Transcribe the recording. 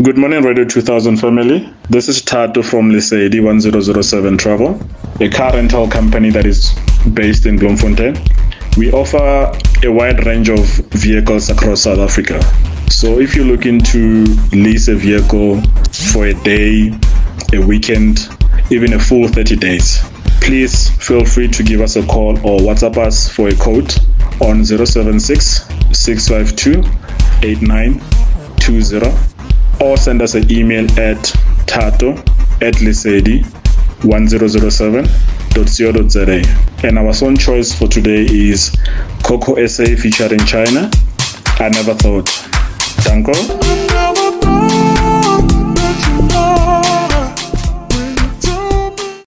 Good morning, Radio 2000 family. This is Tato from Lesedi 1007 Travel, a car rental company that is based in Bloemfontein. We offer a wide range of vehicles across South Africa. So if you're looking to lease a vehicle for a day, a weekend, even a full 30 days, please feel free to give us a call or WhatsApp us for a quote on 076 652 8920 or send us an email at tato at lesedi1007.co.za. And our song choice for today is Coco SA featuring Chini. I never thought. Danko.